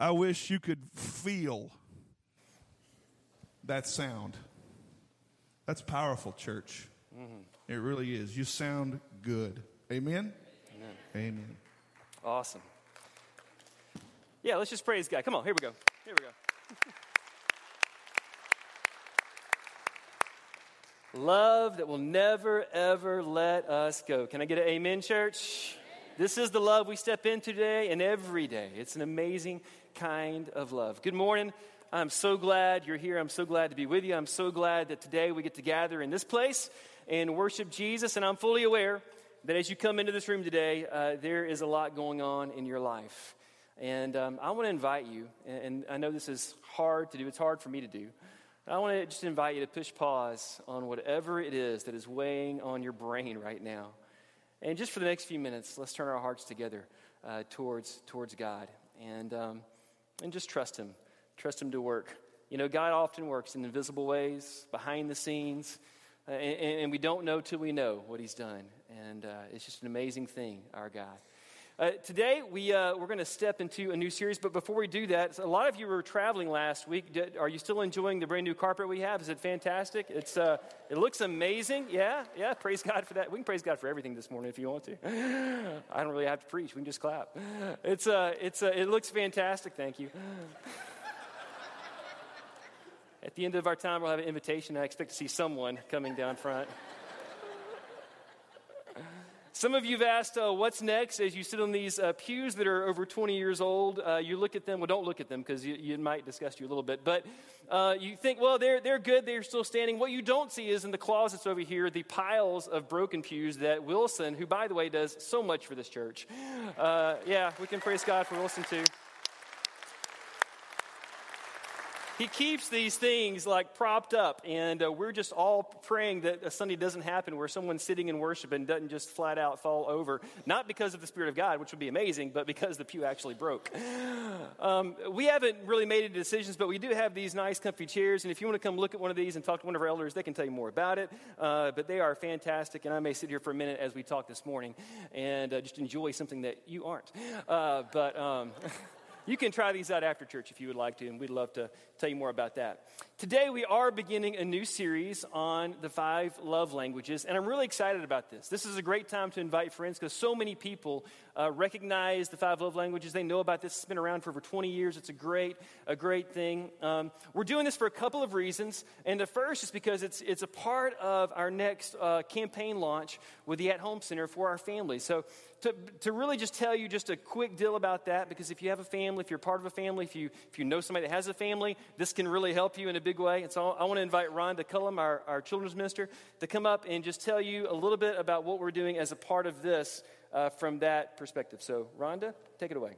I wish you could feel that sound. That's powerful, church. Mm-hmm. It really is. You sound good. Amen? Amen. Amen. Awesome. Yeah, let's just praise God. Come on, here we go. Here we go. Love that will never, ever let us go. Can I get an amen, church? This is the love we step into today and every day. It's an amazing kind of love. Good morning. I'm so glad you're here. I'm so glad to be with you. I'm so glad that today we get to gather in this place and worship Jesus. And I'm fully aware that as you come into this room today, uh, there is a lot going on in your life. And um, I want to invite you, and I know this is hard to do, it's hard for me to do. I want to just invite you to push pause on whatever it is that is weighing on your brain right now. And just for the next few minutes, let's turn our hearts together uh, towards, towards God and, um, and just trust Him. Trust Him to work. You know, God often works in invisible ways, behind the scenes, and, and, we don't know till we know what He's done. And uh, it's just an amazing thing, our God. Uh, today, we, uh, we're going to step into a new series, but before we do that, a lot of you were traveling last week. Did, are you still enjoying the brand new carpet we have? Is it fantastic? It's, uh, it looks amazing. Yeah, yeah, praise God for that. We can praise God for everything this morning if you want to. I don't really have to preach, we can just clap. It's, uh, it's, uh, it looks fantastic, thank you. At the end of our time, we'll have an invitation. I expect to see someone coming down front. Some of you have asked, uh, what's next as you sit on these uh, pews that are over 20 years old? Uh, you look at them, well, don't look at them because you, you, might disgust you a little bit, but uh, you think, well, they're, they're good, they're still standing. What you don't see is in the closets over here the piles of broken pews that Wilson, who, by the way, does so much for this church. Uh, yeah, we can praise God for Wilson too. He keeps these things like propped up, and uh, we're just all praying that a Sunday doesn't happen where someone's sitting in worship and doesn't just flat out fall over, not because of the Spirit of God, which would be amazing, but because the pew actually broke. Um, we haven't really made any decisions, but we do have these nice, comfy chairs, and if you want to come look at one of these and talk to one of our elders, they can tell you more about it. Uh, but they are fantastic, and I may sit here for a minute as we talk this morning and uh, just enjoy something that you aren't. Uh, but. Um, You can try these out after church if you would like to, and we'd love to tell you more about that. Today, we are beginning a new series on the five love languages, and I'm really excited about this. This is a great time to invite friends because so many people uh, recognize the five love languages. They know about this. It's been around for over 20 years. It's a great, a great thing. Um, we're doing this for a couple of reasons, and the first is because it's it's a part of our next uh, campaign launch with the At Home Center for our families. So to, to really just tell you just a quick deal about that because if you have a family, if you're part of a family, if you, if you know somebody that has a family, this can really help you in a big way. And so I want to invite Rhonda Cullum, our, our children's minister, to come up and just tell you a little bit about what we're doing as a part of this uh, from that perspective. So, Rhonda, take it away.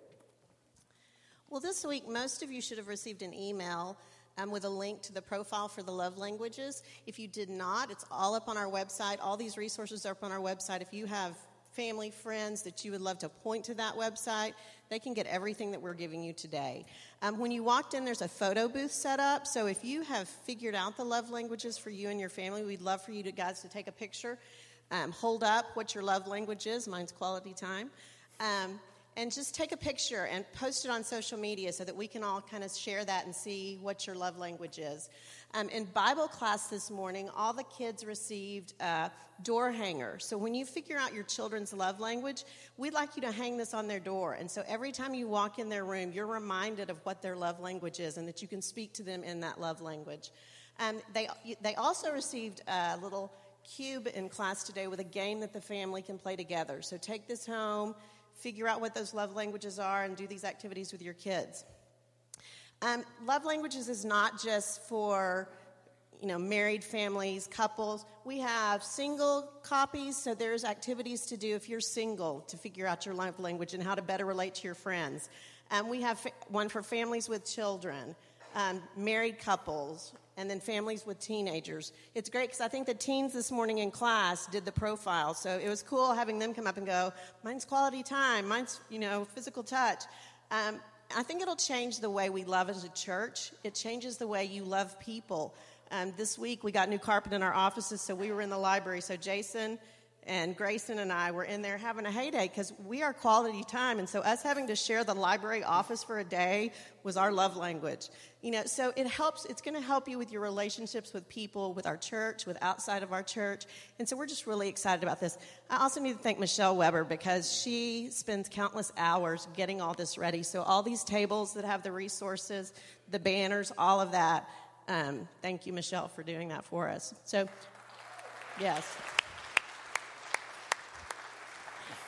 Well, this week, most of you should have received an email um, with a link to the profile for the love languages. If you did not, it's all up on our website. All these resources are up on our website. If you have family, friends that you would love to point to that website, they can get everything that we're giving you today. Um, when you walked in, there's a photo booth set up. So if you have figured out the love languages for you and your family, we'd love for you to, guys to take a picture. Um, hold up what your love language is. Mine's quality time. Um, and just take a picture and post it on social media so that we can all kind of share that and see what your love language is. Um, in Bible class this morning, all the kids received a door hanger. So when you figure out your children's love language, we'd like you to hang this on their door. And so every time you walk in their room, you're reminded of what their love language is and that you can speak to them in that love language. Um, they, they also received a little cube in class today with a game that the family can play together. So take this home figure out what those love languages are and do these activities with your kids. Um, love languages is not just for you know married families couples we have single copies so there's activities to do if you're single to figure out your love language and how to better relate to your friends um, we have fa- one for families with children um, married couples and then families with teenagers. It's great because I think the teens this morning in class did the profile. So it was cool having them come up and go, mine's quality time, mine's, you know, physical touch. Um, I think it'll change the way we love as a church. It changes the way you love people. Um, this week we got new carpet in our offices, so we were in the library. So Jason and Grayson and I were in there having a heyday because we are quality time. And so, us having to share the library office for a day was our love language. You know, so it helps, it's going to help you with your relationships with people, with our church, with outside of our church. And so, we're just really excited about this. I also need to thank Michelle Weber because she spends countless hours getting all this ready. So, all these tables that have the resources, the banners, all of that. Um, thank you, Michelle, for doing that for us. So, yes.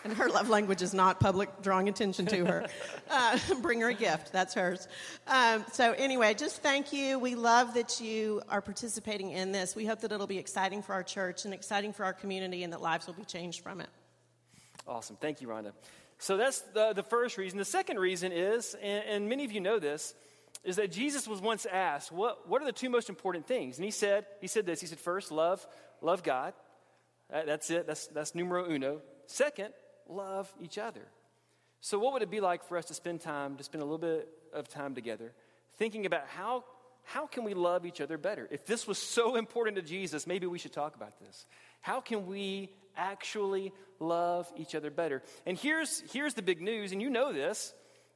And her love language is not public drawing attention to her. Uh, bring her a gift, that's hers. Um, so, anyway, just thank you. We love that you are participating in this. We hope that it'll be exciting for our church and exciting for our community and that lives will be changed from it. Awesome. Thank you, Rhonda. So, that's the, the first reason. The second reason is, and, and many of you know this, is that Jesus was once asked, what, what are the two most important things? And he said, he said this. He said, first, love, love God. That's it. That's, that's numero uno. Second, love each other. So, what would it be like for us to spend time, to spend a little bit of time together, thinking about how, how can we love each other better? If this was so important to Jesus, maybe we should talk about this. How can we actually love each other better? And here's, here's the big news, and you know this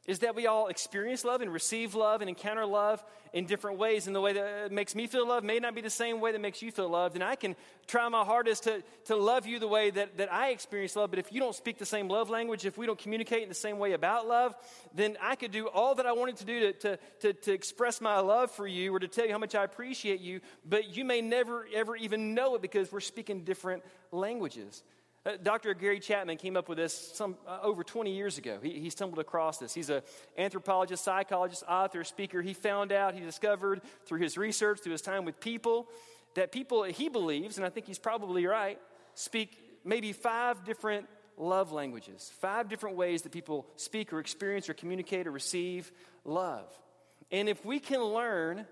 is that we all experience love and receive love and encounter love in different ways. And the way that makes me feel loved may not be the same way that makes you feel loved. And I can try my hardest to, to love you the way that, that I experience love. But if you don't speak the same love language, if we don't communicate in the same way about love, then I could do all that I wanted to do to, to, to, to express my love for you or to tell you how much I appreciate you. But you may never, ever even know it because we're speaking different languages. Uh, Dr. Gary Chapman came up with this some, uh, over 20 years ago. He, he stumbled across this. He's an anthropologist, psychologist, author, speaker. He found out, he discovered through his research, through his time with people, that people, he believes, and I think he's probably right, speak maybe five different love languages, five different ways that people speak or experience or communicate or receive love. And if we can learn,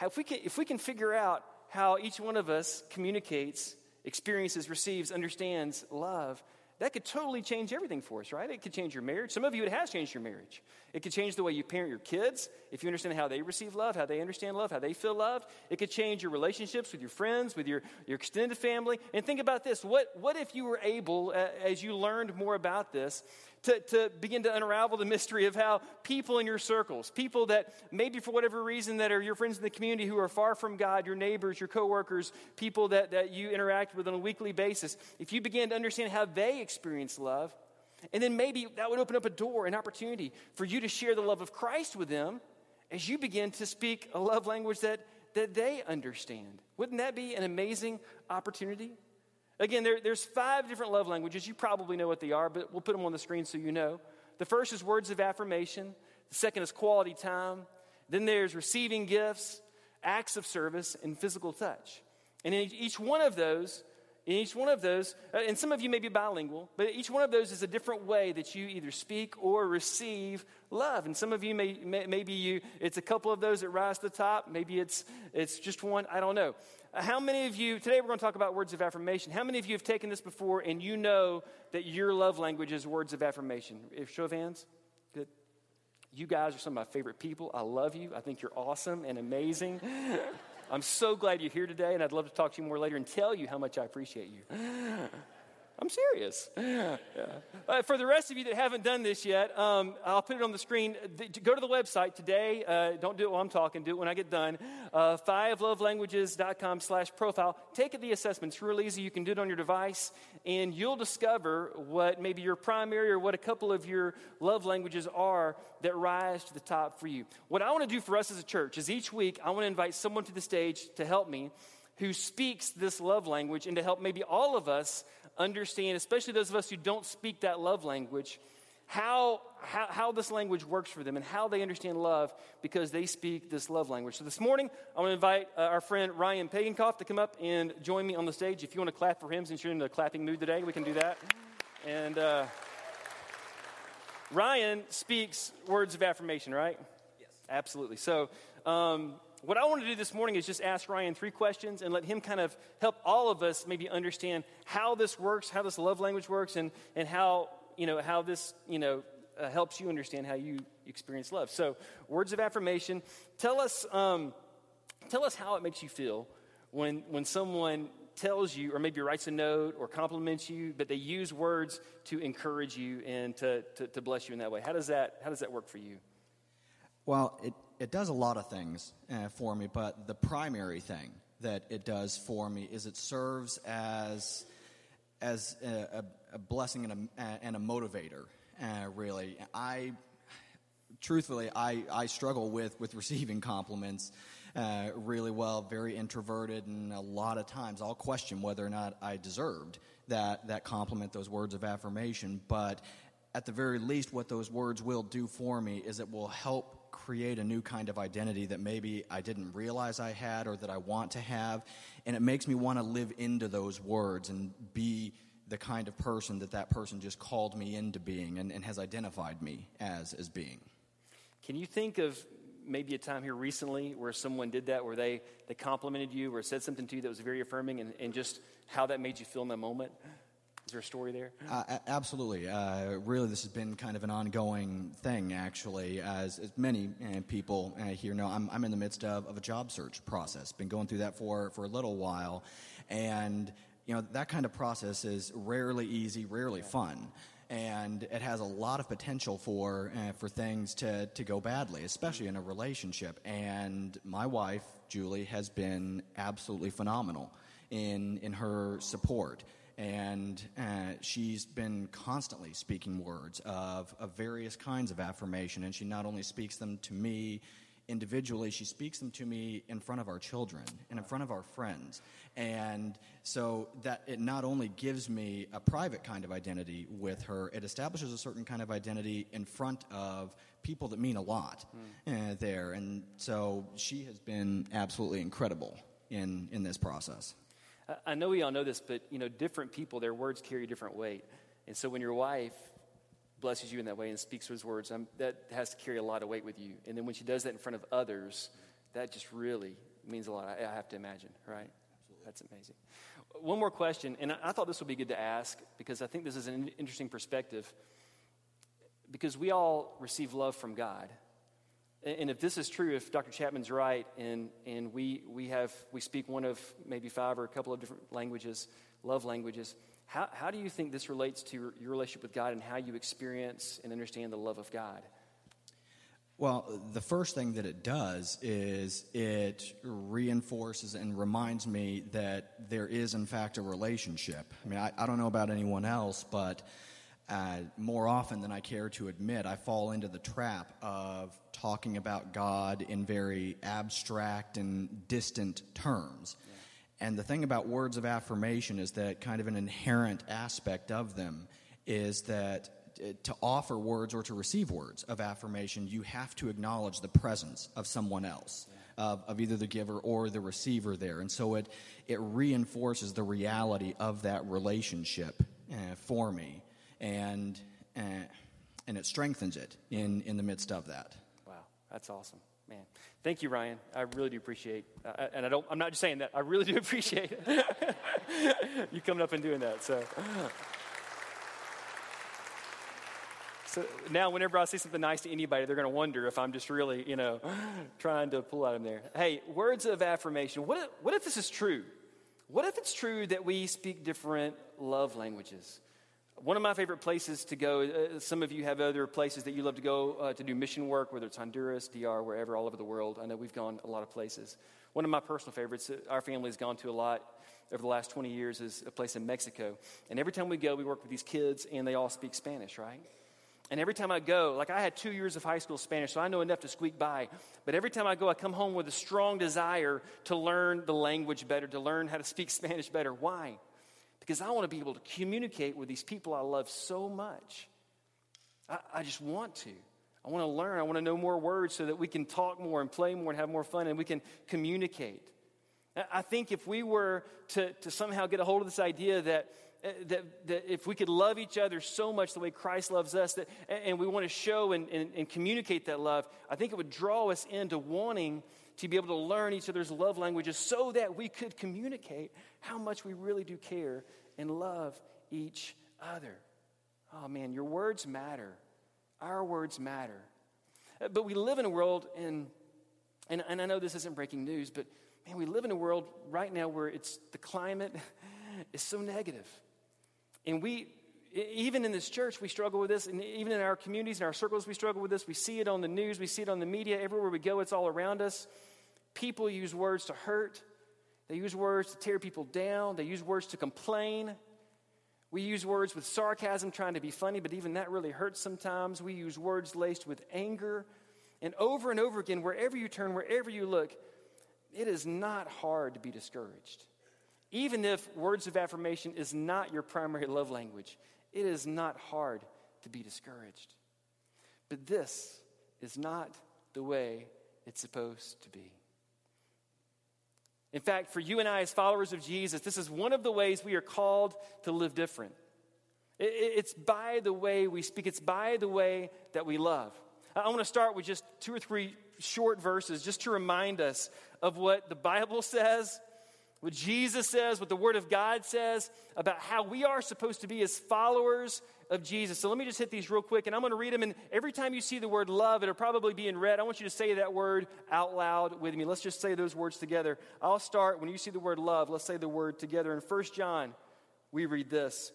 if we can, if we can figure out how each one of us communicates experiences, receives, understands love, that could totally change everything for us, right? It could change your marriage. Some of you, it has changed your marriage. It could change the way you parent your kids if you understand how they receive love, how they understand love, how they feel loved. It could change your relationships with your friends, with your, your extended family. And think about this what, what if you were able, uh, as you learned more about this, to, to begin to unravel the mystery of how people in your circles, people that maybe for whatever reason that are your friends in the community who are far from God, your neighbors, your coworkers, people that, that you interact with on a weekly basis, if you begin to understand how they experience love, and then maybe that would open up a door, an opportunity for you to share the love of Christ with them as you begin to speak a love language that, that they understand. Wouldn't that be an amazing opportunity? Again, there, there's five different love languages. You probably know what they are, but we'll put them on the screen so you know. The first is words of affirmation, the second is quality time, then there's receiving gifts, acts of service, and physical touch. And in each one of those, in each one of those, uh, and some of you may be bilingual, but each one of those is a different way that you either speak or receive love. And some of you may, may maybe you, it's a couple of those that rise to the top. Maybe it's, it's just one. I don't know. How many of you, today we're going to talk about words of affirmation. How many of you have taken this before and you know that your love language is words of affirmation? If show of hands, good. You guys are some of my favorite people. I love you. I think you're awesome and amazing. I'm so glad you're here today, and I'd love to talk to you more later and tell you how much I appreciate you. I'm serious. Yeah. Uh, for the rest of you that haven't done this yet, um, I'll put it on the screen. go to the website today. Uh, don't do it while I'm talking. Do it when I get done. Uh, fivelovelanguages.com slash profile. Take the assessment. It's real easy. You can do it on your device, and you'll discover what maybe your primary or what a couple of your love languages are that rise to the top for you. What I want to do for us as a church is each week I want to invite someone to the stage to help me who speaks this love language and to help maybe all of us understand, especially those of us who don't speak that love language, how, how, how, this language works for them and how they understand love because they speak this love language. So this morning, I want to invite uh, our friend Ryan Pagankoff to come up and join me on the stage. If you want to clap for him, since you're in the clapping mood today, we can do that. And uh, Ryan speaks words of affirmation, right? Yes. Absolutely. So, um, what I want to do this morning is just ask Ryan three questions and let him kind of help all of us maybe understand how this works, how this love language works, and, and how, you know, how this, you know, uh, helps you understand how you experience love. So, words of affirmation. Tell us, um, tell us how it makes you feel when, when someone tells you, or maybe writes a note or compliments you, but they use words to encourage you and to, to, to bless you in that way. How does that, how does that work for you? Well, it, it does a lot of things uh, for me, but the primary thing that it does for me is it serves as, as a, a, blessing and a, and a motivator, uh, really. I, truthfully, I, I struggle with, with receiving compliments. Uh, really well, very introverted, and a lot of times I'll question whether or not I deserved that, that compliment, those words of affirmation. But at the very least, what those words will do for me is it will help create a new kind of identity that maybe I didn't realize I had or that I want to have. And it makes me want to live into those words and be the kind of person that that person just called me into being and, and has identified me as, as being. Can you think of maybe a time here recently where someone did that, where they, they complimented you or said something to you that was very affirming and, and just how that made you feel in that moment? Is there a story there? Uh, absolutely. Uh, really, this has been kind of an ongoing thing, actually. As, as many uh, people uh, here know, I'm, I'm in the midst of, of a job search process. Been going through that for, for a little while. And, you know, that kind of process is rarely easy, rarely fun. And it has a lot of potential for, uh, for things to, to go badly, especially in a relationship. And my wife, Julie, has been absolutely phenomenal in, in her support and uh, she's been constantly speaking words of, of various kinds of affirmation. And she not only speaks them to me individually she speaks them to me in front of our children and in front of our friends. And so that it not only gives me a private kind of identity with her it establishes a certain kind of identity in front of people that mean a lot mm. uh, there. And so she has been absolutely incredible in, in this process I know we all know this, but you know, different people, their words carry a different weight. And so when your wife blesses you in that way and speaks those words, um, that has to carry a lot of weight with you. And then when she does that in front of others, that just really means a lot. I, I have to imagine, right? Absolutely. That's amazing. One more question, and I, I thought this would be good to ask because I think this is an interesting perspective. Because we all receive love from God. And if this is true, if Dr. Chapman's right, and, and we, we, have, we speak one of maybe five or a couple of different languages, love languages, how, how do you think this relates to your, relationship with God and how you experience and understand the love of God? Well, the first thing that it does is it reinforces and reminds me that there is, in fact, a relationship. I mean, I, I don't know about anyone else, but uh, more often than I care to admit, I fall into the trap of talking about God in very abstract and distant terms. Yeah. And the thing about words of affirmation is that kind of an inherent aspect of them is that uh, to offer words or to receive words of affirmation, you have to acknowledge the presence of someone else. Yeah. Of, of, either the giver or the receiver there. And so it, it reinforces the reality of that relationship uh, for me and, uh, and it strengthens it in, in the midst of that. Wow, that's awesome. Man, thank you, Ryan. I really do appreciate, uh, and I don't. I'm not just saying that. I really do appreciate you coming up and doing that. So, so now, whenever I say something nice to anybody, they're going to wonder if I'm just really, you know, trying to pull out of there. Hey, words of affirmation. What if, what if this is true? What if it's true that we speak different love languages? One of my favorite places to go, uh, some of you have other places that you love to go uh, to do mission work, whether it's Honduras, DR, wherever, all over the world. I know we've gone a lot of places. One of my personal favorites, uh, our family has gone to a lot over the last 20 years, is a place in Mexico. And every time we go, we work with these kids, and they all speak Spanish, right? And every time I go, like I had two years of high school Spanish, so I know enough to squeak by. But every time I go, I come home with a strong desire to learn the language better, to learn how to speak Spanish better. Why? Because I want to be able to communicate with these people I love so much. I, I just want to. I want to learn. I want to know more words so that we can talk more and play more and have more fun and we can communicate. I think if we were to, to somehow get a hold of this idea that, eh, that, that if we could love each other so much the way Christ loves us, that, and we want to show and, and, and communicate that love, I think it would draw us into wanting to be able to learn each other's love languages so that we could communicate how much we really do care and love each other. Oh man, your words matter. Our words matter. Uh, but we live in a world, and, and, and I know this isn't breaking news, but man, we live in a world right now where it's the climate is so negative. And we, even in this church, we struggle with this, and even in our communities and our circles, we struggle with this. We see it on the news, we see it on the media, everywhere we go, it's all around us. People use words to hurt, they use words to tear people down, they use words to complain. We use words with sarcasm, trying to be funny, but even that really hurts sometimes. We use words laced with anger. And over and over again, wherever you turn, wherever you look, it is not hard to be discouraged. Even if words of affirmation is not your primary love language, it is not hard to be discouraged. But this is not the way it's supposed to be. In fact, for you and I, as followers of Jesus, this is one of the ways we are called to live different. It's by the way we speak, it's by the way that we love. I want to start with just two or three short verses just to remind us of what the Bible says, what Jesus says, what the Word of God says about how we are supposed to be as followers of Jesus. So let me just hit these real quick, and I'm going to read them. And every time you see the word love, it'll probably be in red. I want you to say that word out loud with me. Let's just say those words together. I'll start when you see the word love. Let's say the word together. In 1 John, we read this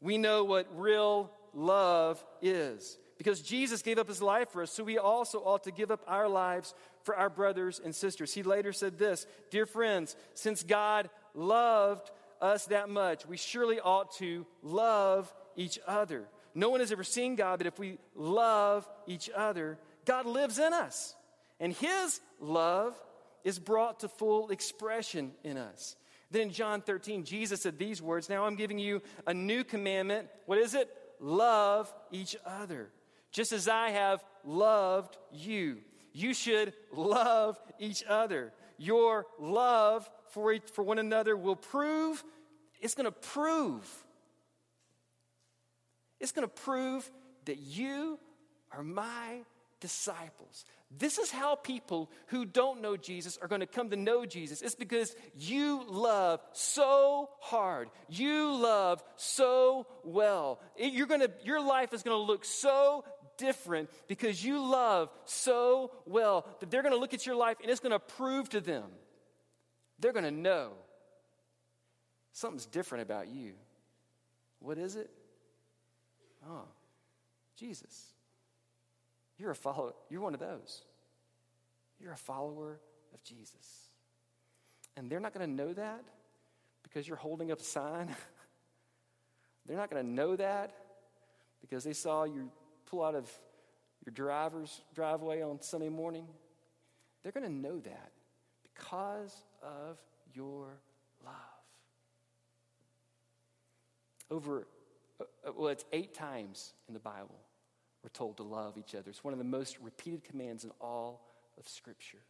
We know what real love is because Jesus gave up his life for us, so we also ought to give up our lives for our brothers and sisters. He later said this Dear friends, since God loved us that much, we surely ought to love each other. No one has ever seen God, but if we love each other, God lives in us. And his love is brought to full expression in us. Then in John 13, Jesus said these words Now I'm giving you a new commandment. What is it? Love each other just as I have loved you. You should love each other. Your love for, for one another will prove, it's going to prove, it's going to prove that you are my disciples. This is how people who don't know Jesus are going to come to know Jesus. It's because you love so hard. You love so well. You're going to, your life is going to look so different because you love so well that they're going to look at your life and it's going to prove to them. They're going to know something's different about you. What is it? Oh, Jesus. You're a follower. You're one of those. You're a follower of Jesus. And they're not going to know that because you're holding up a sign. they're not going to know that because they saw you pull out of your driver's driveway on Sunday morning, they're going to know that because of your love. Over, uh, well, it's eight times in the Bible we're told to love each other. It's one of the most repeated commands in all of Scripture.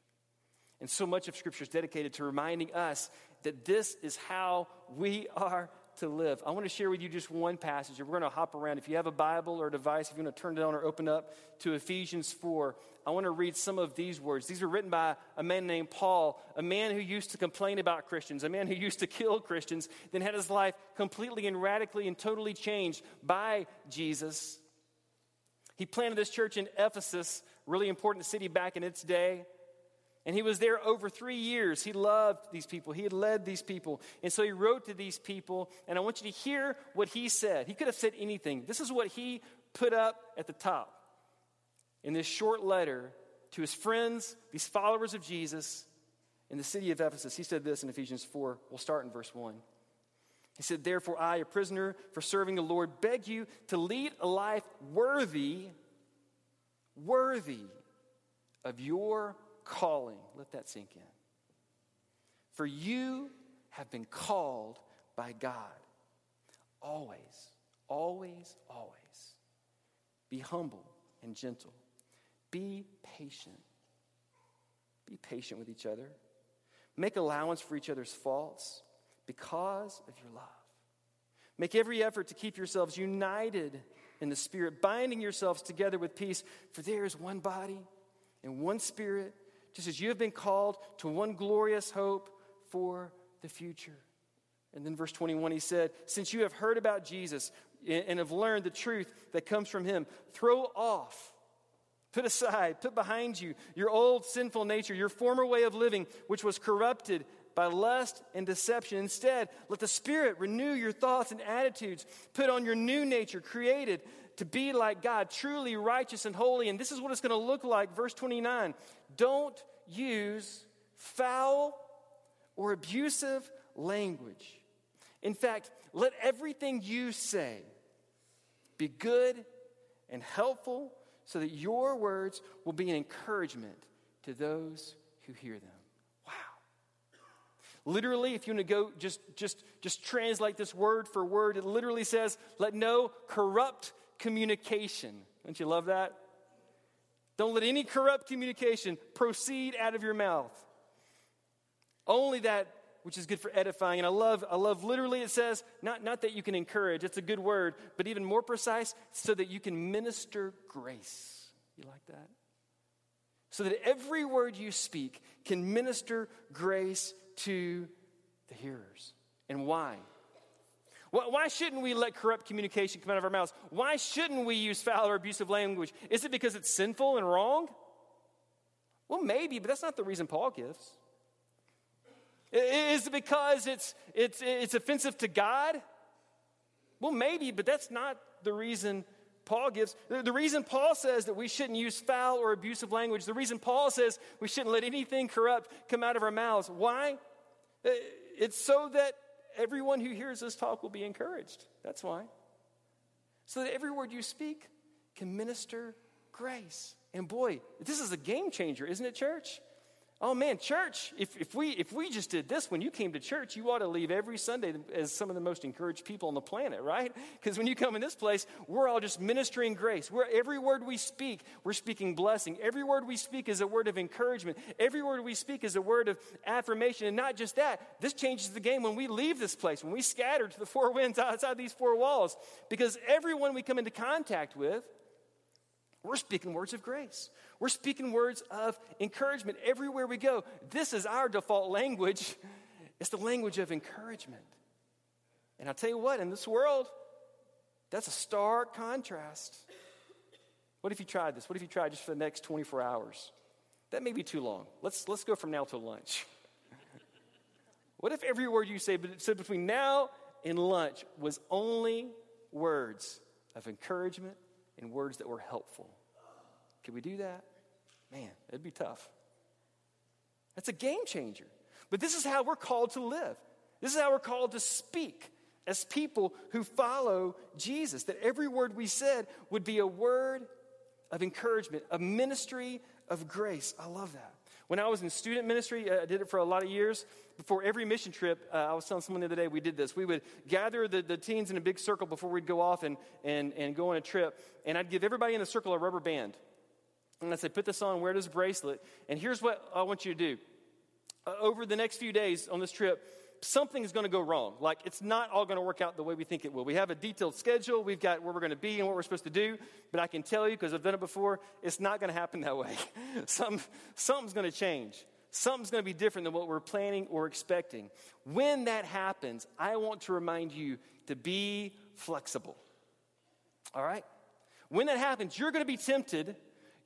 And so much of Scripture is dedicated to reminding us that this is how we are to live. I want to share with you just one passage. We're going to hop around. If you have a Bible or a device, if you want to turn it on or open up to Ephesians 4, I want to read some of these words. These are written by a man named Paul, a man who used to complain about Christians, a man who used to kill Christians, then had his life completely and radically and totally changed by Jesus. He planted this church in Ephesus, really important city back in its day. And he was there over three years. He loved these people, he had led these people. And so he wrote to these people, and I want you to hear what he said. He could have said anything. This is what he put up at the top in this short letter to his friends, these followers of Jesus in the city of Ephesus. He said this in Ephesians 4. We'll start in verse 1. He said, Therefore, I, a prisoner for serving the Lord, beg you to lead a life worthy, worthy of your calling. Let that sink in. For you have been called by God. Always, always, always. Be humble and gentle. Be patient. Be patient with each other. Make allowance for each other's faults because of your love. Make every effort to keep yourselves united in the Spirit, binding yourselves together with peace, for there is one body and one Spirit just as you have been called to one glorious hope for the future. And then verse 21, he said, Since you have heard about Jesus and have learned the truth that comes from him, throw off Put aside, put behind you your old sinful nature, your former way of living, which was corrupted by lust and deception. Instead, let the Spirit renew your thoughts and attitudes. Put on your new nature, created to be like God, truly righteous and holy. And this is what it's going to look like. Verse 29 Don't use foul or abusive language. In fact, let everything you say be good and helpful so that your words will be an encouragement to those who hear them. Wow. Literally, if you want to go just, just, just translate this word for word, it literally says, let no corrupt communication. Don't you love that? Don't let any corrupt communication proceed out of your mouth. Only that which is good for edifying. And I love, I love literally it says, not, not that you can encourage, it's a good word, but even more precise, so that you can minister grace. You like that? So that every word you speak can minister grace to the hearers. And why? Why shouldn't we let corrupt communication come out of our mouths? Why shouldn't we use foul or abusive language? Is it because it's sinful and wrong? Well, maybe, but that's not the reason Paul gives. Is it because it's, it's, it's offensive to God? Well, maybe, but that's not the reason Paul gives. The reason Paul says that we shouldn't use foul or abusive language, the reason Paul says we shouldn't let anything corrupt come out of our mouths. Why? It's so that everyone who hears this talk will be encouraged. That's why. So that every word you speak can minister grace. And boy, this is a game changer, isn't it, church? Oh man, church, if, if, we, if we just did this when you came to church, you ought to leave every Sunday as some of the most encouraged people on the planet, right? Because when you come in this place, we're all just ministering grace. We're, every word we speak, we're speaking blessing. Every word we speak is a word of encouragement. Every word we speak is a word of affirmation. And not just that, this changes the game when we leave this place, when we scatter to the four winds outside these four walls. Because everyone we come into contact with, we're speaking words of grace. We're speaking words of encouragement everywhere we go. This is our default language. It's the language of encouragement. And I'll tell you what, in this world, that's a stark contrast. What if you tried this? What if you tried just for the next 24 hours? That may be too long. Let's, let's go from now till lunch. what if every word you say said between now and lunch was only words of encouragement and words that were helpful? Can we do that? Man, it'd be tough. That's a game changer. But this is how we're called to live. This is how we're called to speak as people who follow Jesus. That every word we said would be a word of encouragement, a ministry of grace. I love that. When I was in student ministry, uh, I did it for a lot of years. Before every mission trip, uh, I was telling someone the other day, we did this. We would gather the, the teens in a big circle before we'd go off and, and, and go on a trip. And I'd give everybody in the circle a rubber band. And I'd say, put this on, wear this bracelet. And here's what I want you to do. Uh, over the next few days on this trip, something is going to go wrong. Like, it's not all going to work out the way we think it will. We have a detailed schedule, we've got where we're going to be and what we're supposed to do, but I can tell you, because I've done it before, it's not going to happen that way. Some, something's going to change. Something's going to be different than what we're planning or expecting. When that happens, I want to remind you to be flexible. All right? When that happens, you're going to be tempted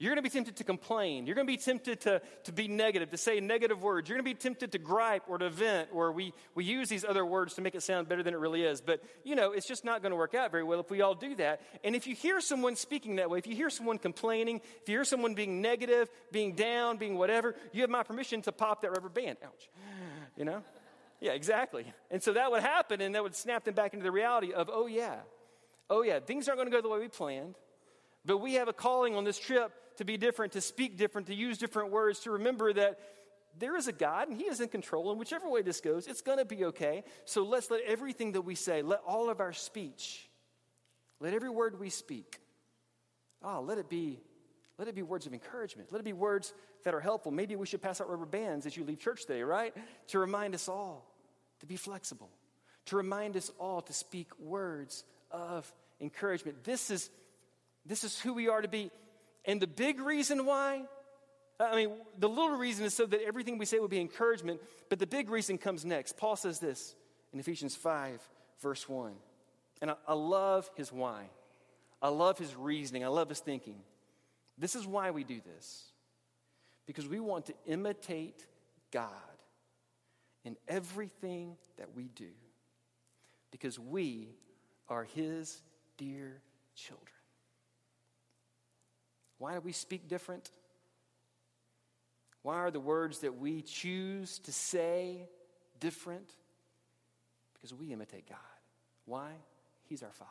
you're going to be tempted to complain. You're going to be tempted to, to be negative, to say negative words. You're going to be tempted to gripe or to vent, or we, we use these other words to make it sound better than it really is. But, you know, it's just not going to work out very well if we all do that. And if you hear someone speaking that way, if you hear someone complaining, if you hear someone being negative, being down, being whatever, you have my permission to pop that rubber band. Ouch. You know? Yeah, exactly. And so that would happen, and that would snap them back into the reality of, oh, yeah, oh, yeah, things aren't going to go the way we planned. But we have a calling on this trip to be different, to speak different, to use different words, to remember that there is a God and He is in control. And whichever way this goes, it's going to be okay. So let's let everything that we say, let all of our speech, let every word we speak, oh, let it be, let it be words of encouragement. Let it be words that are helpful. Maybe we should pass out rubber bands as you leave church today, right? To remind us all to be flexible, to remind us all to speak words of encouragement. This is, this is who we are to be. And the big reason why, I mean, the little reason is so that everything we say will be encouragement, but the big reason comes next. Paul says this in Ephesians 5, verse 1. And I, I love his why. I love his reasoning. I love his thinking. This is why we do this. Because we want to imitate God in everything that we do. Because we are His dear children. Why do we speak different? Why are the words that we choose to say different? Because we imitate God. Why? He's our Father.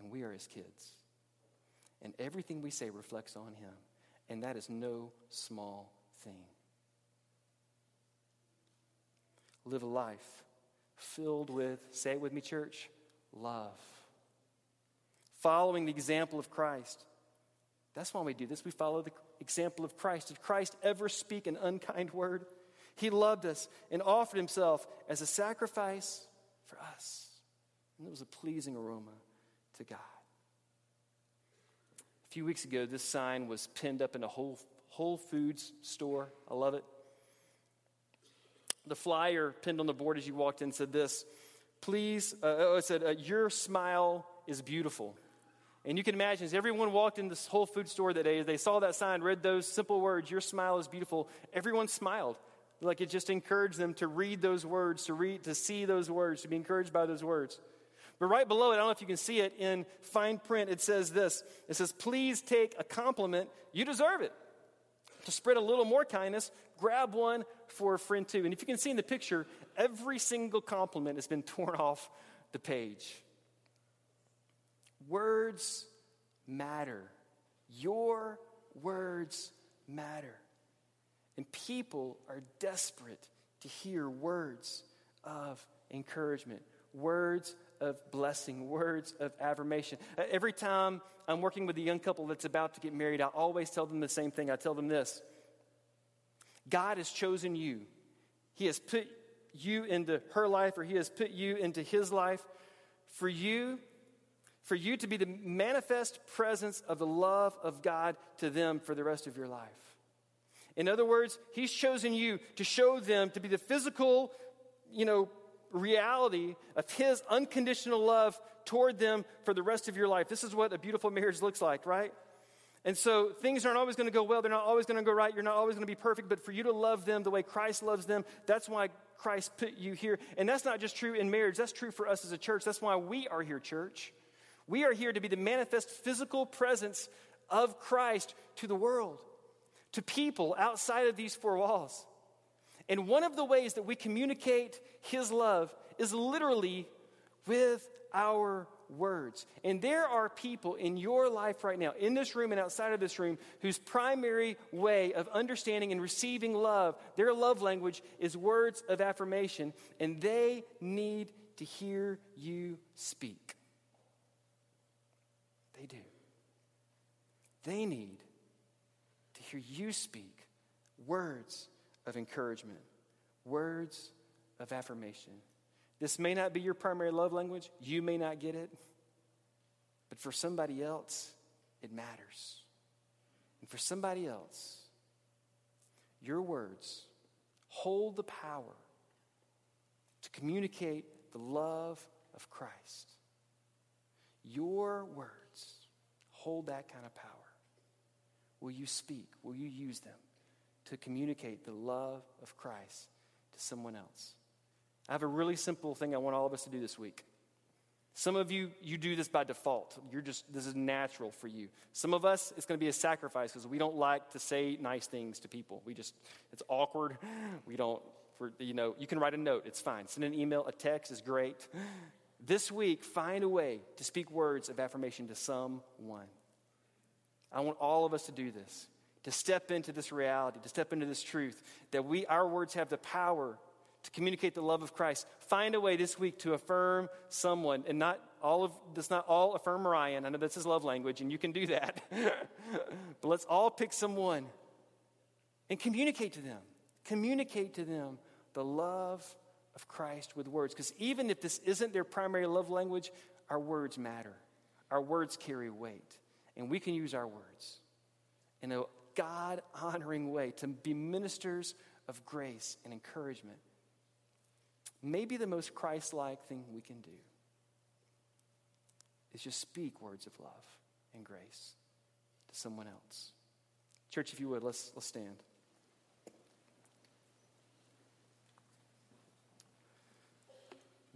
And we are His kids. And everything we say reflects on Him. And that is no small thing. Live a life filled with, say it with me, church, love. Following the example of Christ. That's why we do this. We follow the example of Christ. Did Christ ever speak an unkind word? He loved us and offered himself as a sacrifice for us. And it was a pleasing aroma to God. A few weeks ago, this sign was pinned up in a Whole, Whole Foods store. I love it. The flyer pinned on the board as you walked in said this Please, uh, oh, it said, uh, Your smile is beautiful. And you can imagine as everyone walked in this Whole Food store that day, they saw that sign, read those simple words, Your smile is beautiful. Everyone smiled. Like it just encouraged them to read those words, to read, to see those words, to be encouraged by those words. But right below it, I don't know if you can see it in fine print, it says this It says, Please take a compliment. You deserve it. To spread a little more kindness, grab one for a friend too. And if you can see in the picture, every single compliment has been torn off the page. Words matter. Your words matter. And people are desperate to hear words of encouragement, words of blessing, words of affirmation. Uh, every time I'm working with a young couple that's about to get married, I always tell them the same thing. I tell them this God has chosen you, He has put you into her life, or He has put you into His life for you for you to be the manifest presence of the love of God to them for the rest of your life. In other words, He's chosen you to show them to be the physical, you know, reality of His unconditional love toward them for the rest of your life. This is what a beautiful marriage looks like, right? And so things aren't always going to go well. They're not always going to go right. You're not always going to be perfect. But for you to love them the way Christ loves them, that's why Christ put you here. And that's not just true in marriage, that's true for us as a church. That's why we are here, church. We are here to be the manifest physical presence of Christ to the world, to people outside of these four walls. And one of the ways that we communicate His love is literally with our words. And there are people in your life right now, in this room and outside of this room, whose primary way of understanding and receiving love, their love language, is words of affirmation, and they need to hear you speak. They do. They need to hear you speak words of encouragement, words of affirmation. This may not be your primary love language. You may not get it. But for somebody else, it matters. And for somebody else, your words hold the power to communicate the love of Christ. Your words hold that kind of power? Will you speak? Will you use them to communicate the love of Christ to someone else? I have a really simple thing I want all of us to do this week. Some of you, you do this by default. You're just, this is natural for you. Some of us, it's going to be a sacrifice because we don't like to say nice things to people. We just, it's awkward. We don't, for, you know, you can write a note. It's fine. Send an email, a text is great. This week, find a way to speak words of affirmation to someone. I want all of us to do this, to step into this reality, to step into this truth that we, our words have the power to communicate the love of Christ. Find a way this week to affirm someone, and not all of that's not all affirm Ryan. I know that's his love language, and you can do that. but let's all pick someone and communicate to them. Communicate to them the love of Christ with words. Because even if this isn't their primary love language, our words matter. Our words carry weight. And we can use our words in a God honoring way to be ministers of grace and encouragement. Maybe the most Christ like thing we can do is just speak words of love and grace to someone else. Church, if you would, let's, let's stand.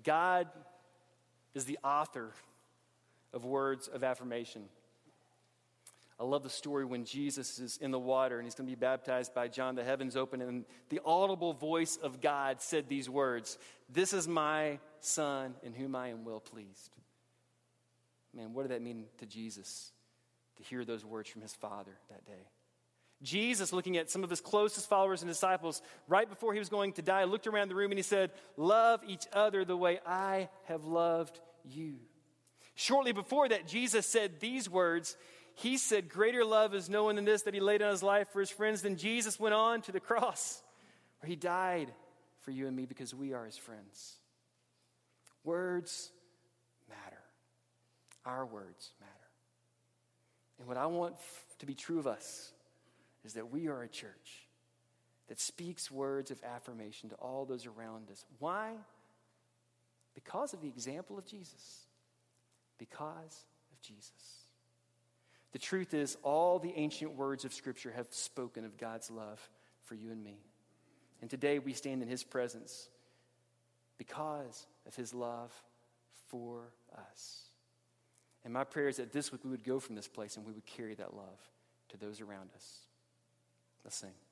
God is the author of words of affirmation. I love the story when Jesus is in the water and he's going to be baptized by John. The heavens open, and the audible voice of God said these words This is my son in whom I am well pleased. Man, what did that mean to Jesus to hear those words from his Father that day? Jesus, looking at some of his closest followers and disciples, right before he was going to die, looked around the room and he said, Love each other the way I have loved you. Shortly before that, Jesus said these words. He said, Greater love is no one than this, that he laid down his life for his friends. Then Jesus went on to the cross, where he died for you and me because we are his friends. Words matter. Our words matter. And what I want to be true of us is that we are a church that speaks words of affirmation to all those around us. Why? Because of the example of Jesus. Because of Jesus. The truth is, all the ancient words of Scripture have spoken of God's love for you and me. And today we stand in His presence because of His love for us. And my prayer is that this week we would go from this place and we would carry that love to those around us. Let's sing.